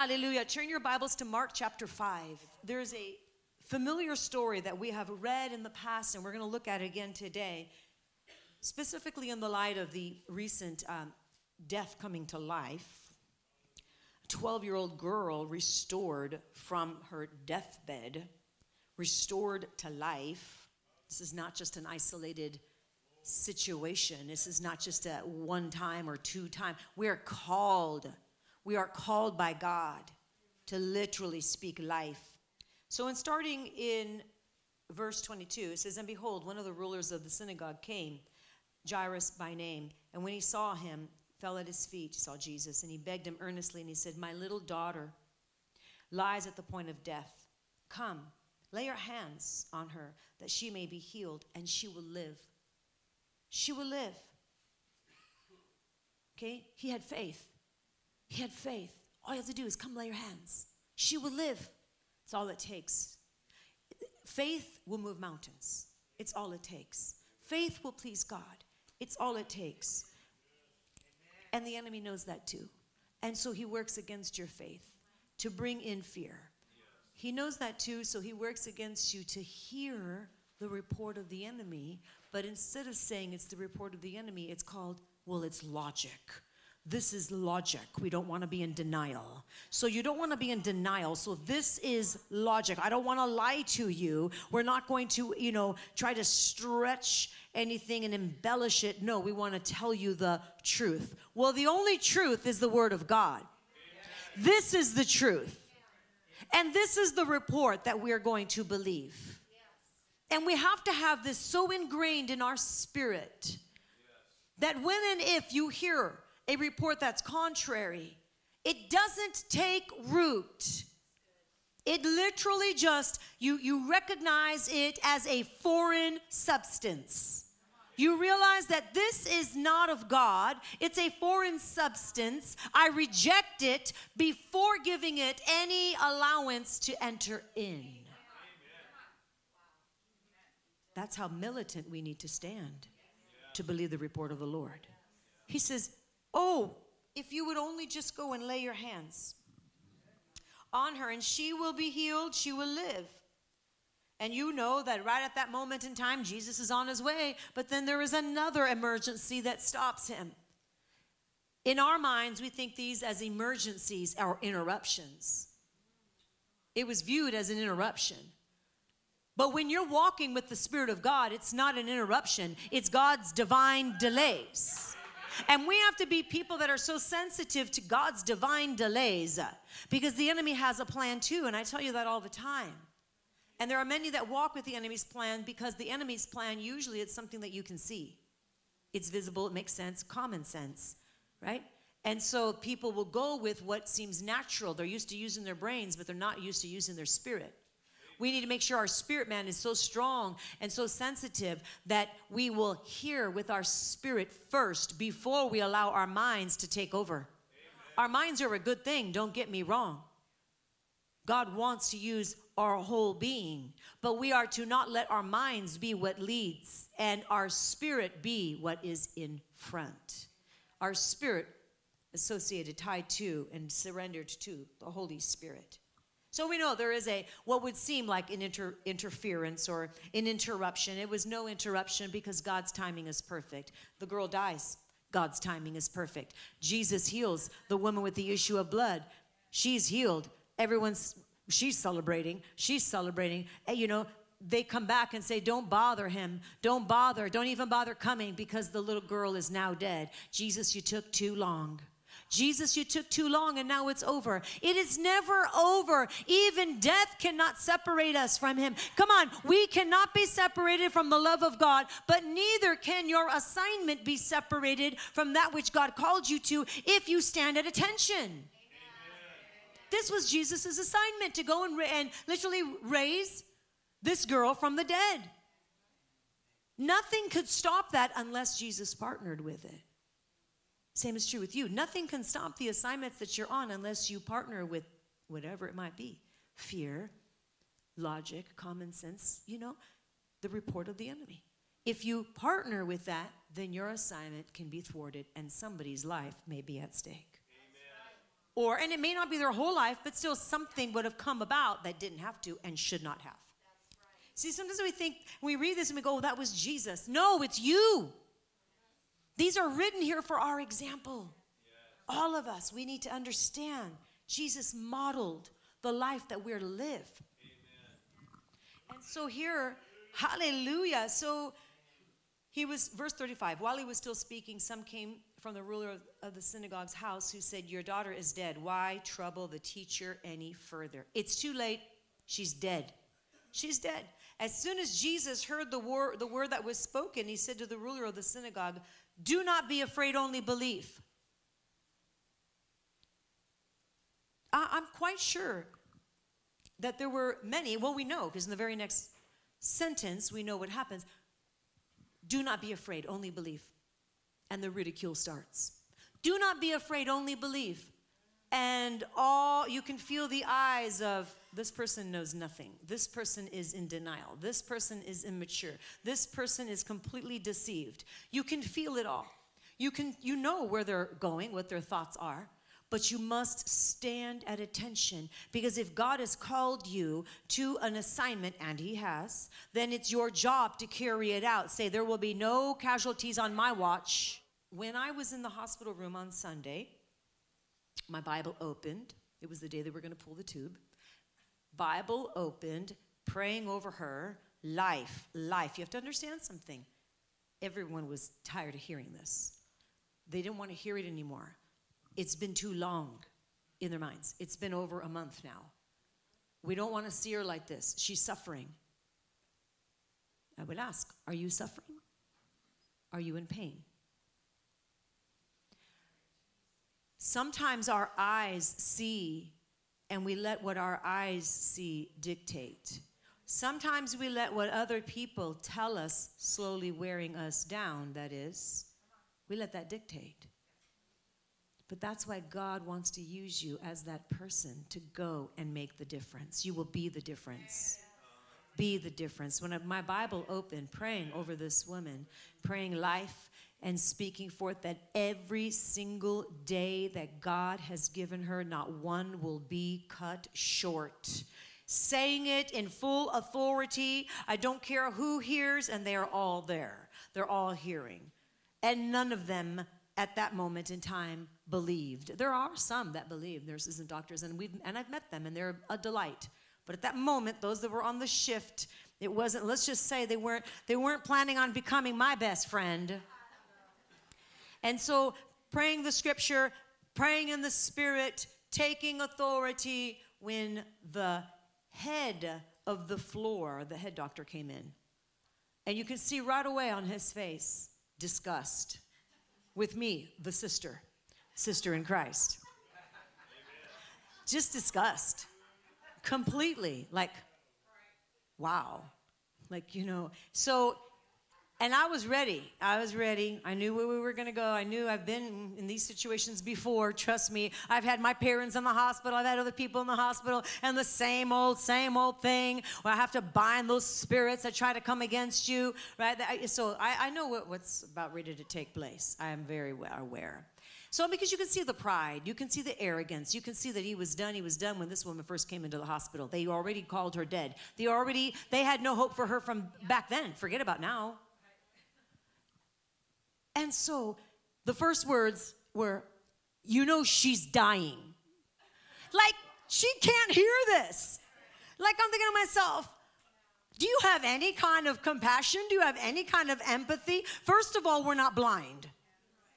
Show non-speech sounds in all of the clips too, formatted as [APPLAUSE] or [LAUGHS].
Hallelujah. Turn your Bibles to Mark chapter 5. There's a familiar story that we have read in the past, and we're going to look at it again today, specifically in the light of the recent um, death coming to life. A 12 year old girl restored from her deathbed, restored to life. This is not just an isolated situation, this is not just a one time or two time. We're called we are called by God to literally speak life. So, in starting in verse 22, it says, And behold, one of the rulers of the synagogue came, Jairus by name, and when he saw him, fell at his feet, he saw Jesus, and he begged him earnestly, and he said, My little daughter lies at the point of death. Come, lay your hands on her, that she may be healed, and she will live. She will live. Okay? He had faith. He had faith. All you have to do is come lay your hands. She will live. It's all it takes. Faith will move mountains. It's all it takes. Faith will please God. It's all it takes. And the enemy knows that too. And so he works against your faith to bring in fear. He knows that too, so he works against you to hear the report of the enemy. But instead of saying it's the report of the enemy, it's called, well, it's logic this is logic. We don't want to be in denial. So you don't want to be in denial. So this is logic. I don't want to lie to you. We're not going to, you know, try to stretch anything and embellish it. No, we want to tell you the truth. Well, the only truth is the word of God. This is the truth. And this is the report that we are going to believe. And we have to have this so ingrained in our spirit that when and if you hear a report that's contrary, it doesn't take root. It literally just, you, you recognize it as a foreign substance. You realize that this is not of God. It's a foreign substance. I reject it before giving it any allowance to enter in. That's how militant we need to stand to believe the report of the Lord. He says, Oh, if you would only just go and lay your hands on her and she will be healed, she will live. And you know that right at that moment in time, Jesus is on his way, but then there is another emergency that stops him. In our minds, we think these as emergencies or interruptions. It was viewed as an interruption. But when you're walking with the Spirit of God, it's not an interruption, it's God's divine delays. And we have to be people that are so sensitive to God's divine delays because the enemy has a plan too. And I tell you that all the time. And there are many that walk with the enemy's plan because the enemy's plan usually it's something that you can see. It's visible, it makes sense, common sense, right? And so people will go with what seems natural. They're used to using their brains, but they're not used to using their spirit. We need to make sure our spirit man is so strong and so sensitive that we will hear with our spirit first before we allow our minds to take over. Amen. Our minds are a good thing, don't get me wrong. God wants to use our whole being, but we are to not let our minds be what leads and our spirit be what is in front. Our spirit associated, tied to, and surrendered to the Holy Spirit. So we know there is a what would seem like an inter, interference or an interruption. It was no interruption because God's timing is perfect. The girl dies. God's timing is perfect. Jesus heals the woman with the issue of blood. She's healed. Everyone's she's celebrating. She's celebrating. You know, they come back and say, Don't bother him. Don't bother. Don't even bother coming because the little girl is now dead. Jesus, you took too long. Jesus, you took too long and now it's over. It is never over. Even death cannot separate us from Him. Come on, we cannot be separated from the love of God, but neither can your assignment be separated from that which God called you to if you stand at attention. This was Jesus' assignment to go and, and literally raise this girl from the dead. Nothing could stop that unless Jesus partnered with it. Same is true with you. Nothing can stop the assignments that you're on unless you partner with whatever it might be fear, logic, common sense, you know, the report of the enemy. If you partner with that, then your assignment can be thwarted and somebody's life may be at stake. Or, and it may not be their whole life, but still something would have come about that didn't have to and should not have. See, sometimes we think, we read this and we go, oh, that was Jesus. No, it's you. These are written here for our example. All of us, we need to understand Jesus modeled the life that we're to live. Amen. And so here, hallelujah. So he was, verse 35, while he was still speaking, some came from the ruler of, the synagogue's house who said, Your daughter is dead. Why trouble the teacher any further? It's too late. She's dead. She's dead. As soon as Jesus heard the, the word that was spoken, he said to the ruler of the synagogue, Do not be afraid, only believe. I, I'm quite sure that there were many, well, we know, because in the very next sentence, we know what happens. Do not be afraid, only believe. And the ridicule starts. Do not be afraid, only believe. And all you can feel the eyes of this person knows nothing. This person is in denial. This person is immature. This person is completely deceived. You can feel it all. You can you know where they're going, what their thoughts are but you must stand at attention because if God has called you to an assignment, and He has, then it's your job to carry it out. Say, There will be no casualties on my watch. When I was in the hospital room on Sunday, my Bible opened. It was the day they were going to pull the tube. Bible opened, praying over her. Life, life. You have to understand something. Everyone was tired of hearing this. They didn't want to hear it anymore it's been too long in their minds. It's been over a month now. We don't want to see her like this. She's suffering. I would ask, Are you suffering? Are you in pain? Sometimes our eyes see and we let what our eyes see dictate. Sometimes we let what other people tell us, slowly wearing us down, that is, we let that dictate. But that's why God wants to use you as that person to go and make the difference. You will be the difference. Be the difference. When my Bible opened, praying over this woman, praying life and speaking forth that every single day that God has given her, not one will be cut short. Saying it in full authority. I don't care who hears, and they are all there. They're all hearing. And none of them at that moment in time believed. There are some that believe, nurses and doctors, and we've and I've met them, and they're a delight. But at that moment, those that were on the shift, it wasn't. Let's just say they weren't they weren't planning on becoming my best friend. And so, praying the scripture, praying in the spirit, taking authority when the head of the floor, the head doctor came in. And you can see right away on his face disgust with me, the sister sister in Christ. Just disgust completely. Like, wow. Like, you know, so, and I was ready. I was ready. I knew where we were going to go. I knew I've been in these situations before. Trust me. I've had my parents in the hospital. I've had other people in the hospital, and the same old, same old thing where I have to bind those spirits that try to come against you, right? So I, I know what, what's about ready to take place. I am very aware. So, because you can see the pride, you can see the arrogance, you can see that he was done, he was done when this woman first came into the hospital. They already called her dead. They already, they had no hope for her from back then. Forget about now. And so the first words were, You know, she's dying. Like, she can't hear this. Like, I'm thinking to myself, do you have any kind of compassion? Do you have any kind of empathy? First of all, we're not blind.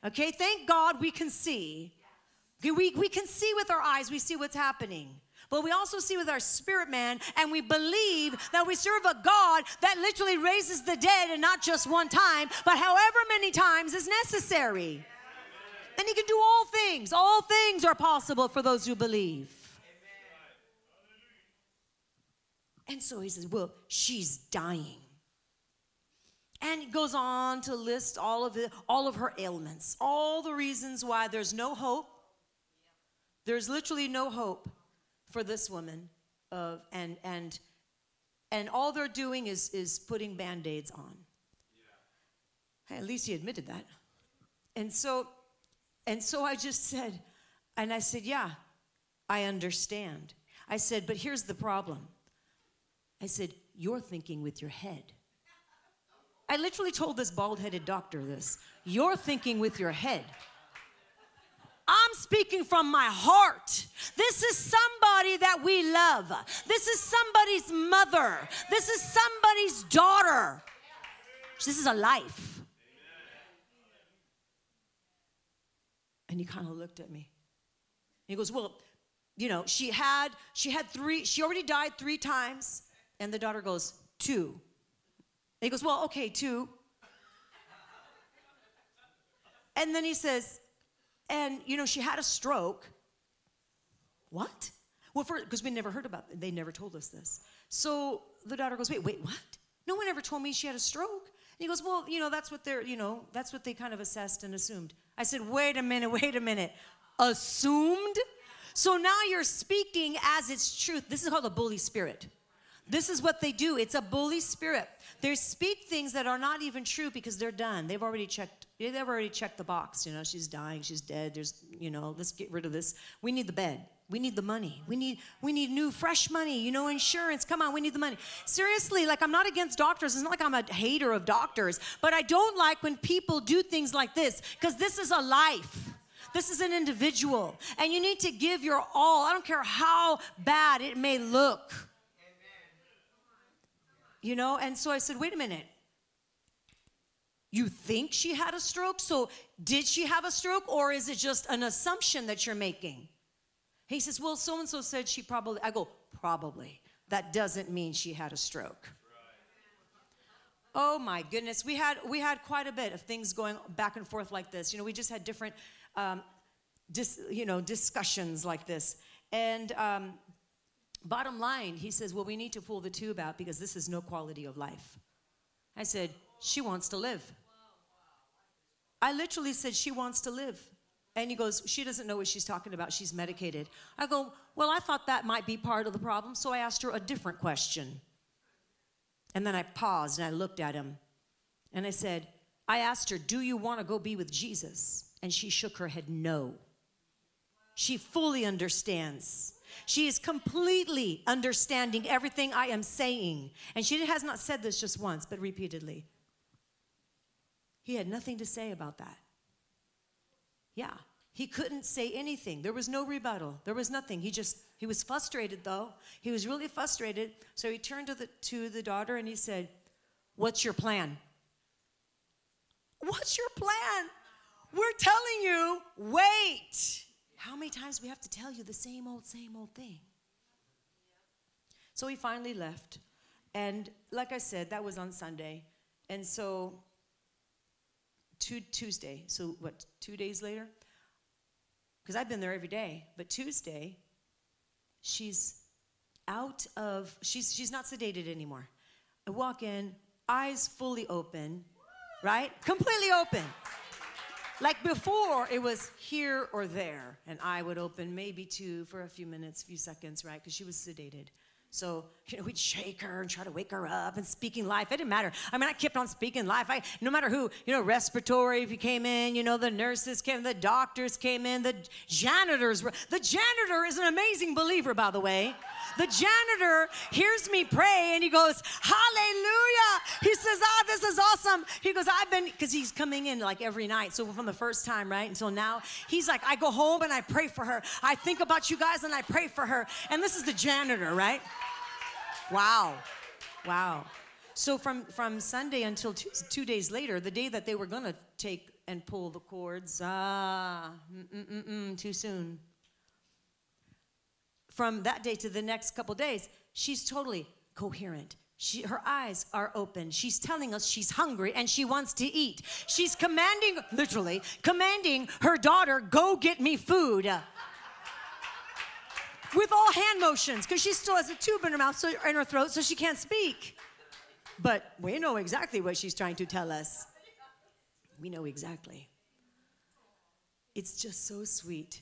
Okay, thank God we can see. We, we can see with our eyes, we see what's happening. But we also see with our spirit man, and we believe that we serve a God that literally raises the dead, and not just one time, but however many times is necessary. And he can do all things. All things are possible for those who believe. And so he says, Well, she's dying. And he goes on to list all of the, all of her ailments, all the reasons why there's no hope. There's literally no hope for this woman of and and and all they're doing is is putting band-aids on. Yeah. Hey, at least he admitted that. And so and so I just said, and I said, yeah, I understand. I said, But here's the problem. I said, You're thinking with your head. I literally told this bald headed doctor this. You're thinking with your head. I'm speaking from my heart. This is somebody that we love. This is somebody's mother. This is somebody's daughter. This is a life. And he kind of looked at me. He goes, Well, you know, she had she had three, she already died three times. And the daughter goes, Two. And he goes, Well, okay, two. And then he says, and you know, she had a stroke. What? Well, because we never heard about it. They never told us this. So the daughter goes, wait, wait, what? No one ever told me she had a stroke. And he goes, well, you know, that's what they're, you know, that's what they kind of assessed and assumed. I said, wait a minute, wait a minute. Assumed? So now you're speaking as it's truth. This is called a bully spirit. This is what they do. It's a bully spirit. They speak things that are not even true because they're done. They've already checked. They've already checked the box. You know, she's dying. She's dead. There's, you know, let's get rid of this. We need the bed. We need the money. We need we need new fresh money, you know, insurance. Come on, we need the money. Seriously, like I'm not against doctors. It's not like I'm a hater of doctors, but I don't like when people do things like this because this is a life. This is an individual, and you need to give your all. I don't care how bad it may look. You know, and so I said, wait a minute. You think she had a stroke? So did she have a stroke or is it just an assumption that you're making? He says, well, so and so said she probably. I go, probably. That doesn't mean she had a stroke. Oh my goodness, we had we had quite a bit of things going back and forth like this. You know, we just had different, um, dis, you know, discussions like this. And um, Bottom line, he says, Well, we need to pull the tube out because this is no quality of life. I said, She wants to live. I literally said, She wants to live. And he goes, She doesn't know what she's talking about. She's medicated. I go, Well, I thought that might be part of the problem. So I asked her a different question. And then I paused and I looked at him and I said, I asked her, Do you want to go be with Jesus? And she shook her head, No. She fully understands she is completely understanding everything I am saying. And she has not said this just once, but repeatedly. He had nothing to say about that. Yeah, he couldn't say anything. There was no rebuttal. There was nothing. He just he was frustrated though. He was really frustrated. So he turned to the to the daughter and he said, "What's your plan?" What's your plan? We're telling you, wait. How many times we have to tell you the same old, same old thing? So he finally left. And like I said, that was on Sunday. And so two, Tuesday, so what, two days later? Because I've been there every day. But Tuesday, she's out of, she's, she's not sedated anymore. I walk in, eyes fully open, right? Completely open. Like before, it was here or there, and I would open maybe two for a few minutes, a few seconds, right? Because she was sedated. So, you know, we'd shake her and try to wake her up and speaking life. It didn't matter. I mean, I kept on speaking life. I, no matter who, you know, respiratory if you came in, you know, the nurses came, the doctors came in, the janitors were, the janitor is an amazing believer, by the way. The janitor hears me pray and he goes, Hallelujah. He says, Ah, this is awesome. He goes, I've been, because he's coming in like every night. So from the first time, right? Until now, he's like, I go home and I pray for her. I think about you guys and I pray for her. And this is the janitor, right? Wow. Wow. So from, from Sunday until two, two days later, the day that they were going to take and pull the cords, ah, too soon. From that day to the next couple days, she's totally coherent. She, her eyes are open. She's telling us she's hungry and she wants to eat. She's commanding, literally, commanding her daughter, go get me food with all hand motions because she still has a tube in her mouth, so in her throat, so she can't speak. But we know exactly what she's trying to tell us. We know exactly. It's just so sweet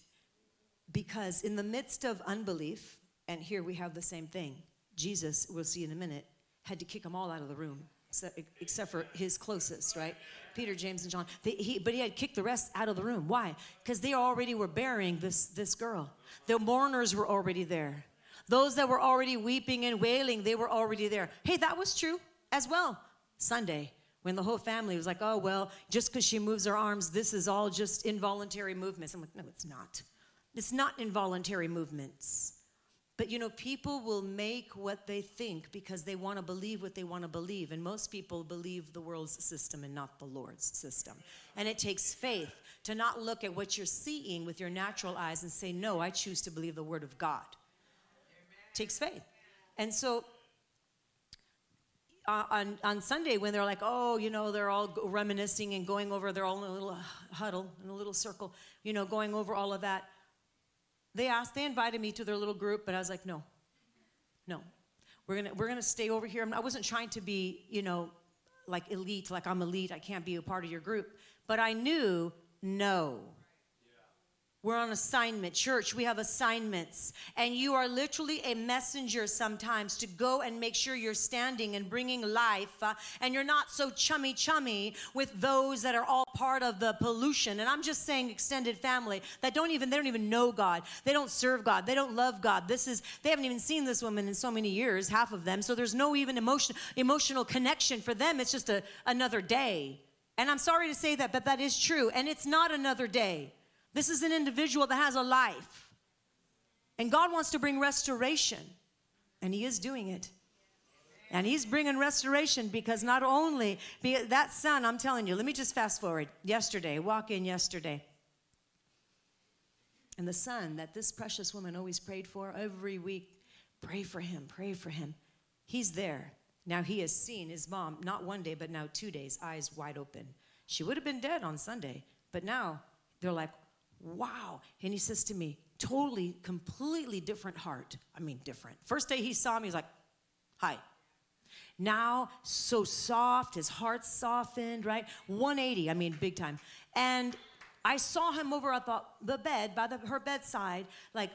because in the midst of unbelief, and here we have the same thing, Jesus, we'll see in a minute, had to kick them all out of the room. except, except for his closest, right? Peter, James, and John. They, he, but he had kicked the rest out of the room. Why? Because they already were burying this, this girl. The mourners were already there. Those that were already weeping and wailing, they were already there. Hey, that was true as well. Sunday, when the whole family was like, oh, well, just because she moves her arms, this is all just involuntary movements. I'm like, no, it's not. It's not involuntary movements. But you know, people will make what they think because they want to believe what they want to believe. And most people believe the world's system and not the Lord's system. And it takes faith to not look at what you're seeing with your natural eyes and say, No, I choose to believe the word of God. It takes faith. And so uh, on, on Sunday, when they're like, oh, you know, they're all reminiscing and going over, they're all in a little huddle, in a little circle, you know, going over all of that they asked, they invited me to their little group, but I was like, no, no. We're gonna, we're gonna stay over here. I wasn't trying to be, you know, like elite, like I'm elite, I can't be a part of your group. But I knew, no, we're on assignment. Church, we have assignments. And you are literally a messenger sometimes to go and make sure you're standing and bringing life. Uh, and you're not so chummy chummy with those that are all part of the pollution. And I'm just saying extended family that don't even, they don't even know God. They don't serve God. They don't love God. This is, they haven't even seen this woman in so many years, half of them. So there's no even emotion, emotional connection for them. It's just a, another day. And I'm sorry to say that, but that is true. And it's not another day. This is an individual that has a life. And God wants to bring restoration. And He is doing it. And He's bringing restoration because not only that son, I'm telling you, let me just fast forward. Yesterday, walk in yesterday. And the son that this precious woman always prayed for every week, pray for him, pray for him. He's there. Now he has seen his mom, not one day, but now two days, eyes wide open. She would have been dead on Sunday, but now they're like, wow. And he says to me, totally, completely different heart. I mean, different. First day he saw me, he's like, hi. Now, so soft, his heart softened, right? 180, I mean, big time. And I saw him over at the, the bed, by the, her bedside, like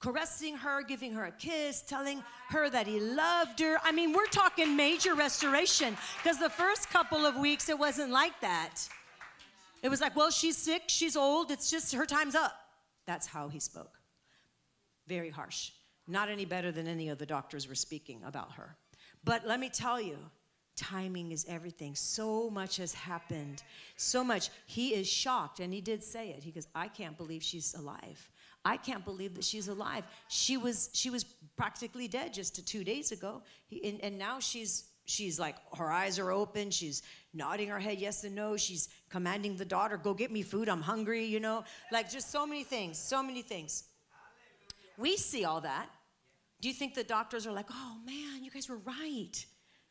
caressing her, giving her a kiss, telling her that he loved her. I mean, we're talking major restoration because the first couple of weeks it wasn't like that. It was like, well, she's sick, she's old, it's just her time's up. That's how he spoke. Very harsh. Not any better than any of the doctors were speaking about her. But let me tell you, timing is everything. So much has happened. So much. He is shocked, and he did say it. He goes, I can't believe she's alive. I can't believe that she's alive. She was she was practically dead just two days ago, he, and, and now she's she's like her eyes are open she's nodding her head yes and no she's commanding the daughter go get me food i'm hungry you know like just so many things so many things we see all that do you think the doctors are like oh man you guys were right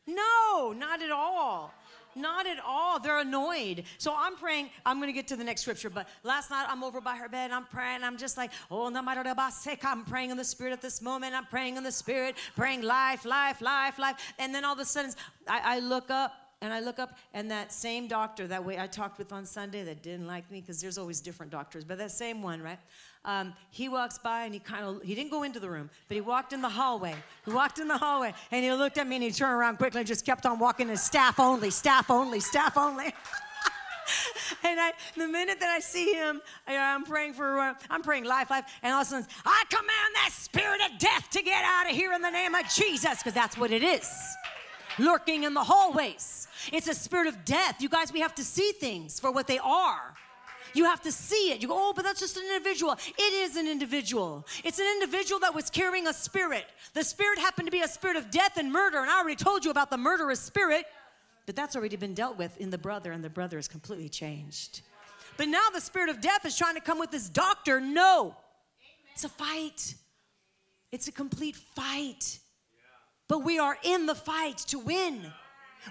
no not at all not at all. They're annoyed. So I'm praying. I'm going to get to the next scripture. But last night I'm over by her bed. I'm praying. I'm just like, oh, I'm praying in the spirit at this moment. I'm praying in the spirit, praying life, life, life, life. And then all of a sudden, I, I look up and I look up, and that same doctor that way I talked with on Sunday that didn't like me because there's always different doctors, but that same one, right? Um, he walks by and he kind of he didn't go into the room, but he walked in the hallway. He walked in the hallway and he looked at me and he turned around quickly and just kept on walking. His staff only, staff only, staff only. [LAUGHS] and I, the minute that I see him, I, am praying for, uh, I'm praying life, life, and all of a sudden, I command that spirit of death to get out of here in the name of Jesus, because that's what it is lurking in the hallways. It's a spirit of death. You guys, we have to see things for what they are. You have to see it. You go, oh, but that's just an individual. It is an individual. It's an individual that was carrying a spirit. The spirit happened to be a spirit of death and murder. And I already told you about the murderous spirit, but that's already been dealt with in the brother, and the brother is completely changed. But now the spirit of death is trying to come with this doctor. No, it's a fight, it's a complete fight but we are in the fight to win.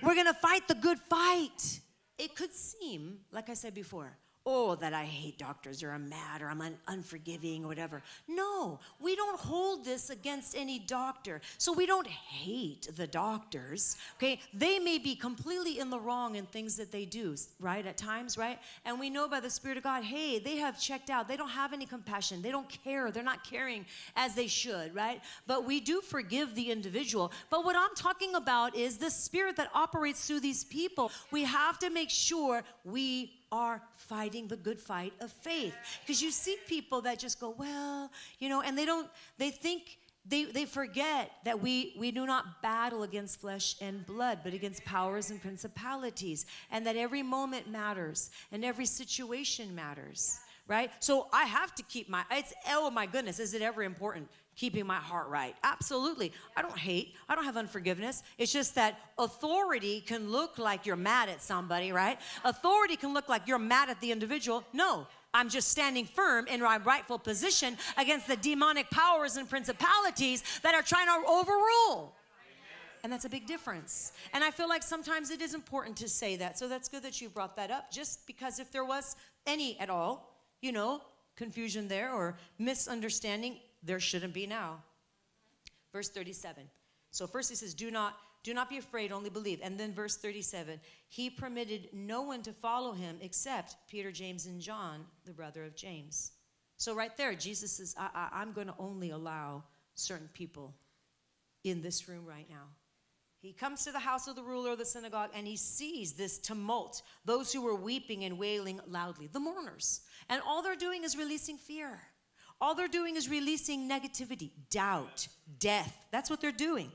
We're gonna fight the good fight. It could seem, like I said before, oh, that I hate doctors or I'm mad or I'm un- unforgiving or whatever. No, we don't hold this against any doctor. So we don't hate the doctors, okay? They may be completely in the wrong in things that they do, right? At times, right? And we know by the Spirit of God, hey, they have checked out. They don't have any compassion. They don't care. They're not caring as they should, right? But we do forgive the individual. But what I'm talking about is the spirit that operates through these people. We have to make sure we are fighting the good fight of faith. Because you see people that just go, well, you know, and they don't, they think, they, they forget that we, we do not battle against flesh and blood, but against powers and principalities, and that every moment matters and every situation matters, right? So I have to keep my, it's, oh my goodness, is it ever important? Keeping my heart right. Absolutely. I don't hate, I don't have unforgiveness. It's just that authority can look like you're mad at somebody, right? Authority can look like you're mad at the individual. No, I'm just standing firm in my rightful position against the demonic powers and principalities that are trying to overrule. And that's a big difference. And I feel like sometimes it is important to say that. So that's good that you brought that up, just because if there was any at all, you know, confusion there or misunderstanding, there shouldn't be now. Verse 37. So first he says, Do not do not be afraid, only believe. And then verse 37 He permitted no one to follow him except Peter, James, and John, the brother of James. So, right there, Jesus says, I, I'm going to only allow certain people in this room right now. He comes to the house of the ruler of the synagogue and he sees this tumult, those who were weeping and wailing loudly, the mourners. And all they're doing is releasing fear. All they're doing is releasing negativity, doubt, death. That's what they're doing.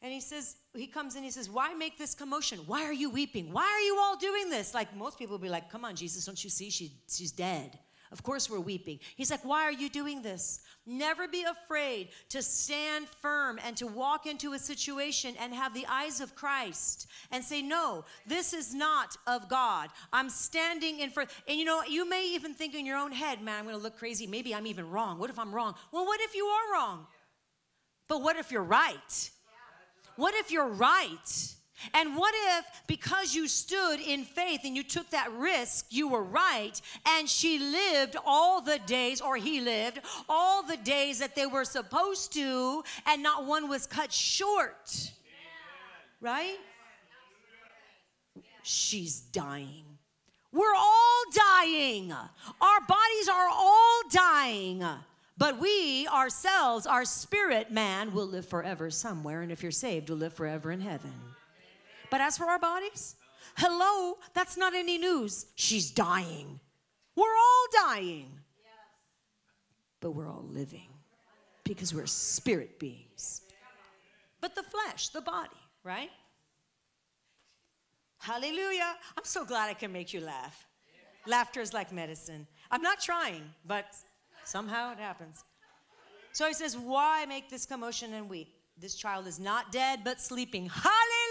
And he says, he comes and he says, Why make this commotion? Why are you weeping? Why are you all doing this? Like most people will be like, Come on, Jesus, don't you see? She, she's dead. Of course we're weeping. He's like, Why are you doing this? Never be afraid to stand firm and to walk into a situation and have the eyes of Christ and say, No, this is not of God. I'm standing in front. And you know, you may even think in your own head, Man, I'm going to look crazy. Maybe I'm even wrong. What if I'm wrong? Well, what if you are wrong? But what if you're right? What if you're right? And what if, because you stood in faith and you took that risk, you were right, and she lived all the days, or he lived all the days that they were supposed to, and not one was cut short? Right? She's dying. We're all dying. Our bodies are all dying. But we ourselves, our spirit man, will live forever somewhere. And if you're saved, will live forever in heaven. But as for our bodies, hello, that's not any news. She's dying. We're all dying. But we're all living because we're spirit beings. But the flesh, the body, right? Hallelujah. I'm so glad I can make you laugh. Laughter is like medicine. I'm not trying, but somehow it happens. So he says, Why make this commotion and weep? This child is not dead, but sleeping. Hallelujah.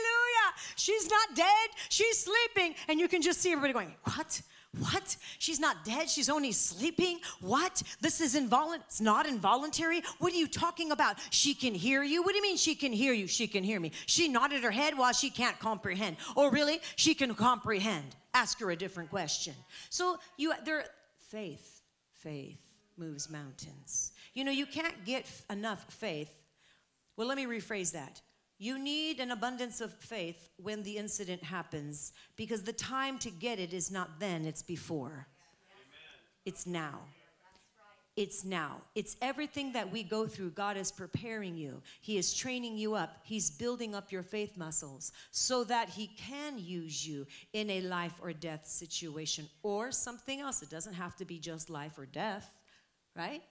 She's not dead. She's sleeping. And you can just see everybody going, What? What? She's not dead. She's only sleeping. What? This is involuntary. It's not involuntary. What are you talking about? She can hear you. What do you mean she can hear you? She can hear me. She nodded her head while she can't comprehend. Oh, really? She can comprehend. Ask her a different question. So you there faith, faith moves mountains. You know, you can't get enough faith. Well, let me rephrase that. You need an abundance of faith when the incident happens because the time to get it is not then, it's before. It's now. It's now. It's everything that we go through. God is preparing you. He is training you up. He's building up your faith muscles so that He can use you in a life or death situation or something else. It doesn't have to be just life or death, right?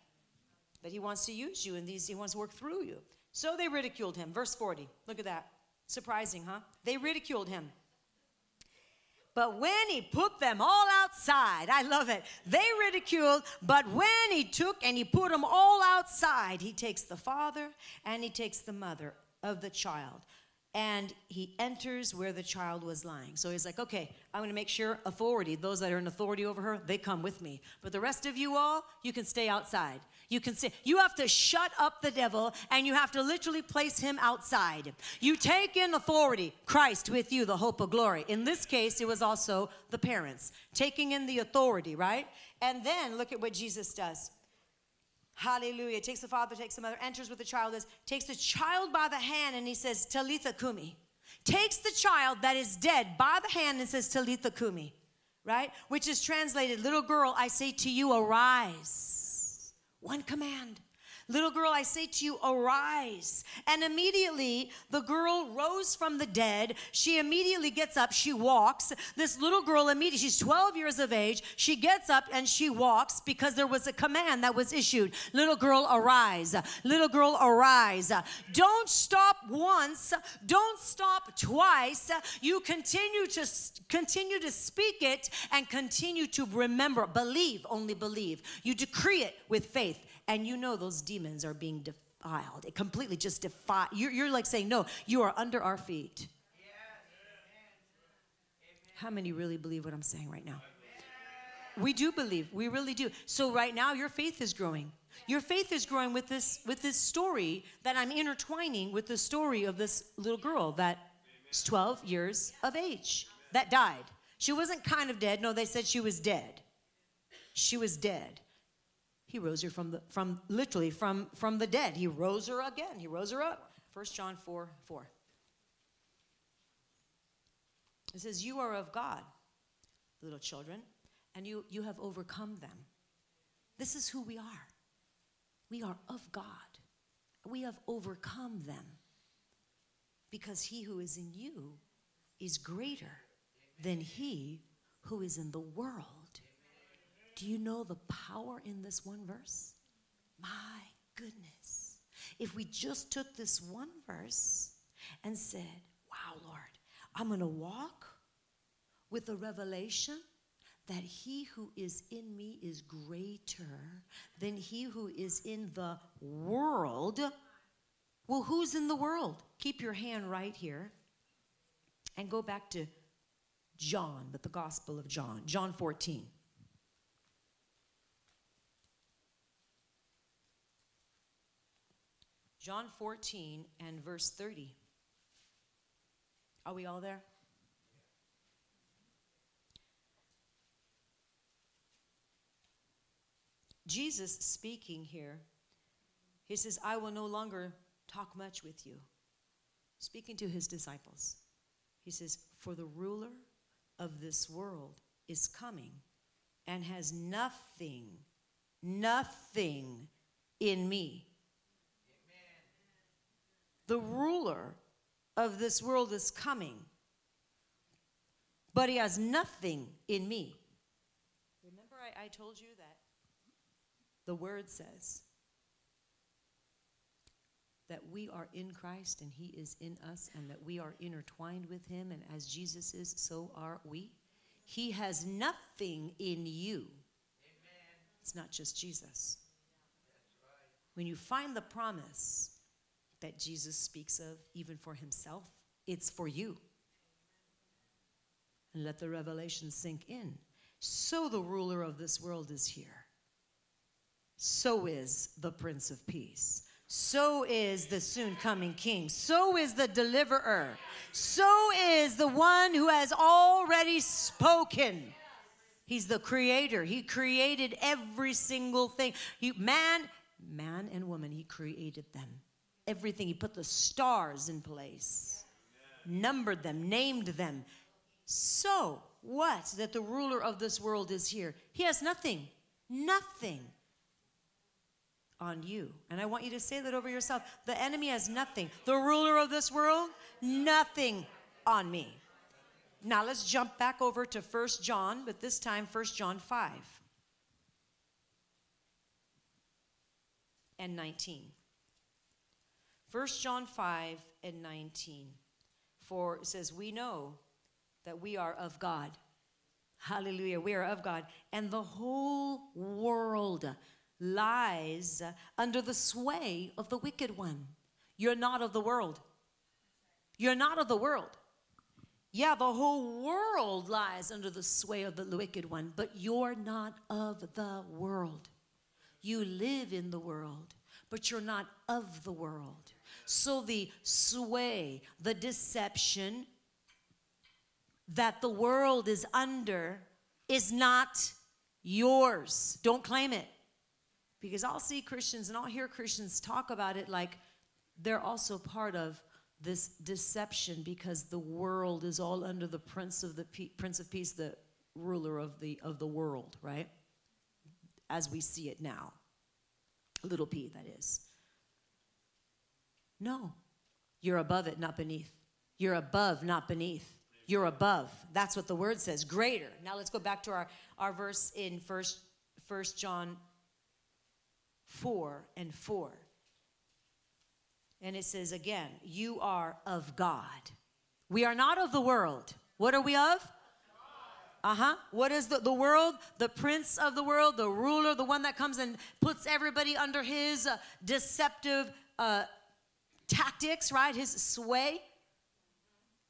But He wants to use you in these, He wants to work through you. So they ridiculed him. Verse 40. Look at that. Surprising, huh? They ridiculed him. But when he put them all outside, I love it. They ridiculed, but when he took and he put them all outside, he takes the father and he takes the mother of the child. and he enters where the child was lying. So he's like, okay, I'm to make sure authority, those that are in authority over her, they come with me. But the rest of you all, you can stay outside. You can say, you have to shut up the devil and you have to literally place him outside. You take in authority, Christ with you, the hope of glory. In this case, it was also the parents taking in the authority, right? And then look at what Jesus does. Hallelujah. Takes the father, takes the mother, enters with the child, takes the child by the hand, and he says, Talitha Kumi. Takes the child that is dead by the hand and says, Talitha Kumi, right? Which is translated, little girl, I say to you, arise. One command. Little girl, I say to you, arise. And immediately the girl rose from the dead. She immediately gets up, she walks. This little girl, immediately, she's 12 years of age. She gets up and she walks because there was a command that was issued Little girl, arise. Little girl, arise. Don't stop once, don't stop twice. You continue to continue to speak it and continue to remember. Believe, only believe. You decree it with faith and you know those demons are being defiled. It completely just defy. You're, you're like saying, no, you are under our feet. How many really believe what I'm saying right now? We do believe. We really do. So right now your faith is growing. Your faith is growing with this with this story that I'm intertwining with the story of this little girl that is 12 years of age that died. She wasn't kind of dead. No, they said she was dead. She was dead. He rose her from the from literally from from the dead. He rose her again. He rose her up. 1 John 4 4. It says, You are of God, little children, and you, you have overcome them. This is who we are. We are of God. We have overcome them because he who is in you is greater than he who is in the world. Do you know the power in this one verse? My goodness. If we just took this one verse and said, Wow, Lord, I'm going to walk with the revelation that he who is in me is greater than he who is in the world. Well, who's in the world? Keep your hand right here and go back to John, but the Gospel of John, John 14. John 14 and verse 30. Are we all there? Jesus speaking here, he says, I will no longer talk much with you. Speaking to his disciples, he says, For the ruler of this world is coming and has nothing, nothing in me. The ruler of this world is coming, but he has nothing in me. Remember, I, I told you that the word says that we are in Christ and he is in us, and that we are intertwined with him, and as Jesus is, so are we. He has nothing in you. Amen. It's not just Jesus. Right. When you find the promise, that Jesus speaks of, even for himself, it's for you. And let the revelation sink in. So the ruler of this world is here. So is the Prince of Peace. So is the soon coming King. So is the deliverer. So is the one who has already spoken. He's the creator. He created every single thing. He, man, man and woman, he created them everything. He put the stars in place, numbered them, named them. So, what? That the ruler of this world is here. He has nothing, nothing on you. And I want you to say that over yourself. The enemy has nothing. The ruler of this world, nothing on me. Now let's jump back over to First John, but this time First John 5 and 19. 1 John 5 and 19. For it says, We know that we are of God. Hallelujah. We are of God. And the whole world lies under the sway of the wicked one. You're not of the world. You're not of the world. Yeah, the whole world lies under the sway of the wicked one, but you're not of the world. You live in the world, but you're not of the world. So the sway, the deception that the world is under is not yours. Don't claim it. Because I'll see Christians and I'll hear Christians talk about it like they're also part of this deception because the world is all under the prince of the prince of peace the ruler of the of the world right as we see it now little p that is no you're above it not beneath you're above not beneath you're above that's what the word says greater now let's go back to our our verse in first first john 4 and 4 and it says again, you are of God. We are not of the world. What are we of? Uh huh. What is the, the world? The prince of the world, the ruler, the one that comes and puts everybody under his uh, deceptive uh, tactics, right? His sway.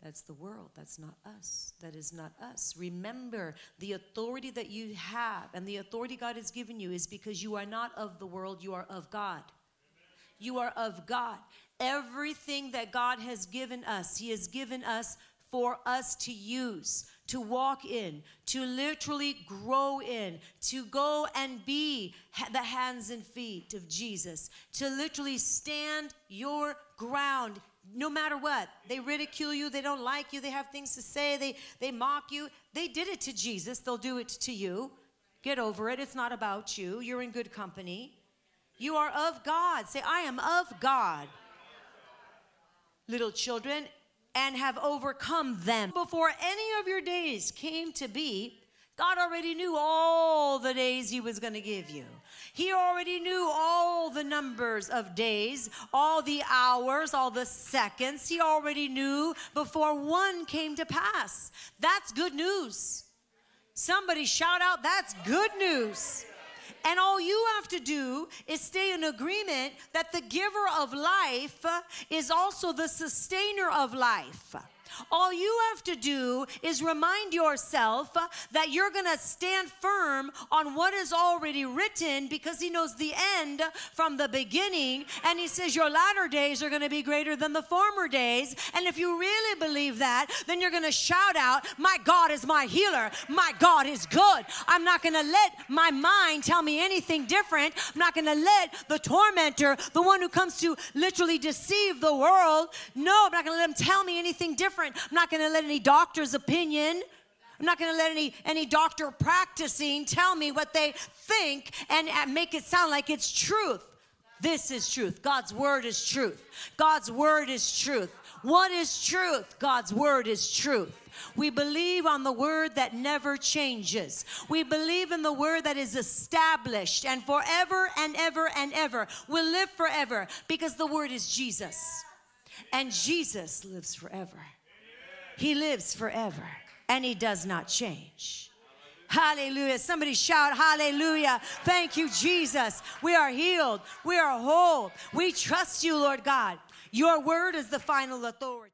That's the world. That's not us. That is not us. Remember, the authority that you have and the authority God has given you is because you are not of the world, you are of God. You are of God. Everything that God has given us, He has given us for us to use, to walk in, to literally grow in, to go and be the hands and feet of Jesus, to literally stand your ground no matter what. They ridicule you, they don't like you, they have things to say, they, they mock you. They did it to Jesus, they'll do it to you. Get over it. It's not about you. You're in good company. You are of God. Say, I am of God. Little children, and have overcome them. Before any of your days came to be, God already knew all the days He was going to give you. He already knew all the numbers of days, all the hours, all the seconds. He already knew before one came to pass. That's good news. Somebody shout out, that's good news. And all you have to do is stay in agreement that the giver of life is also the sustainer of life. All you have to do is remind yourself that you're going to stand firm on what is already written because He knows the end from the beginning. And He says your latter days are going to be greater than the former days. And if you really believe that, then you're going to shout out, My God is my healer. My God is good. I'm not going to let my mind tell me anything different. I'm not going to let the tormentor, the one who comes to literally deceive the world, no, I'm not going to let him tell me anything different different. I'm not going to let any doctor's opinion. I'm not going to let any any doctor practicing tell me what they think and, and make it sound like it's truth. This is truth. God's word is truth. God's word is truth. What is truth? God's word is truth. We believe on the word that never changes. We believe in the word that is established and forever and ever and ever will live forever because the word is Jesus. And Jesus lives forever. He lives forever and he does not change. Hallelujah. Somebody shout, Hallelujah. Thank you, Jesus. We are healed. We are whole. We trust you, Lord God. Your word is the final authority.